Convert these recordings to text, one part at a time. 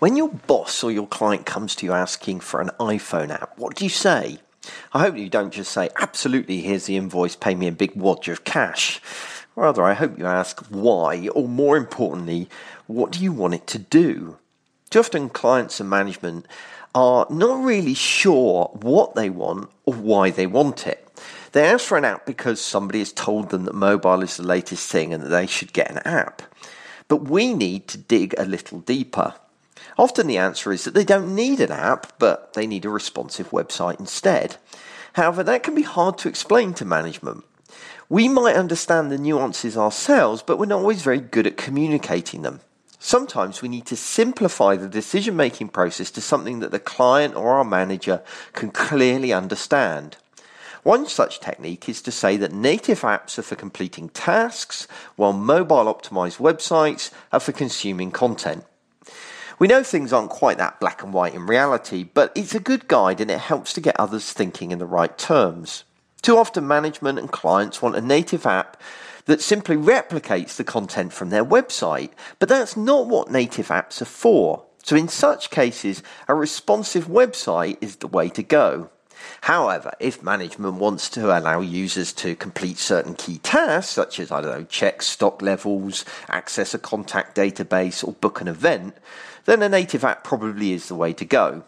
When your boss or your client comes to you asking for an iPhone app, what do you say? I hope you don't just say, absolutely, here's the invoice, pay me a big wad of cash. Rather, I hope you ask why, or more importantly, what do you want it to do? Too often, clients and management are not really sure what they want or why they want it. They ask for an app because somebody has told them that mobile is the latest thing and that they should get an app. But we need to dig a little deeper. Often the answer is that they don't need an app, but they need a responsive website instead. However, that can be hard to explain to management. We might understand the nuances ourselves, but we're not always very good at communicating them. Sometimes we need to simplify the decision making process to something that the client or our manager can clearly understand. One such technique is to say that native apps are for completing tasks, while mobile optimized websites are for consuming content. We know things aren't quite that black and white in reality, but it's a good guide and it helps to get others thinking in the right terms. Too often, management and clients want a native app that simply replicates the content from their website, but that's not what native apps are for. So, in such cases, a responsive website is the way to go. However, if management wants to allow users to complete certain key tasks, such as, I don't know, check stock levels, access a contact database, or book an event, then a native app probably is the way to go.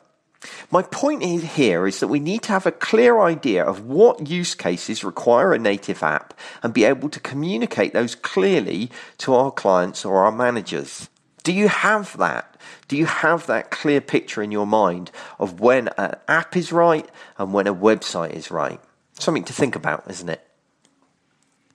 My point here is that we need to have a clear idea of what use cases require a native app and be able to communicate those clearly to our clients or our managers. Do you have that? Do you have that clear picture in your mind of when an app is right and when a website is right? Something to think about, isn't it?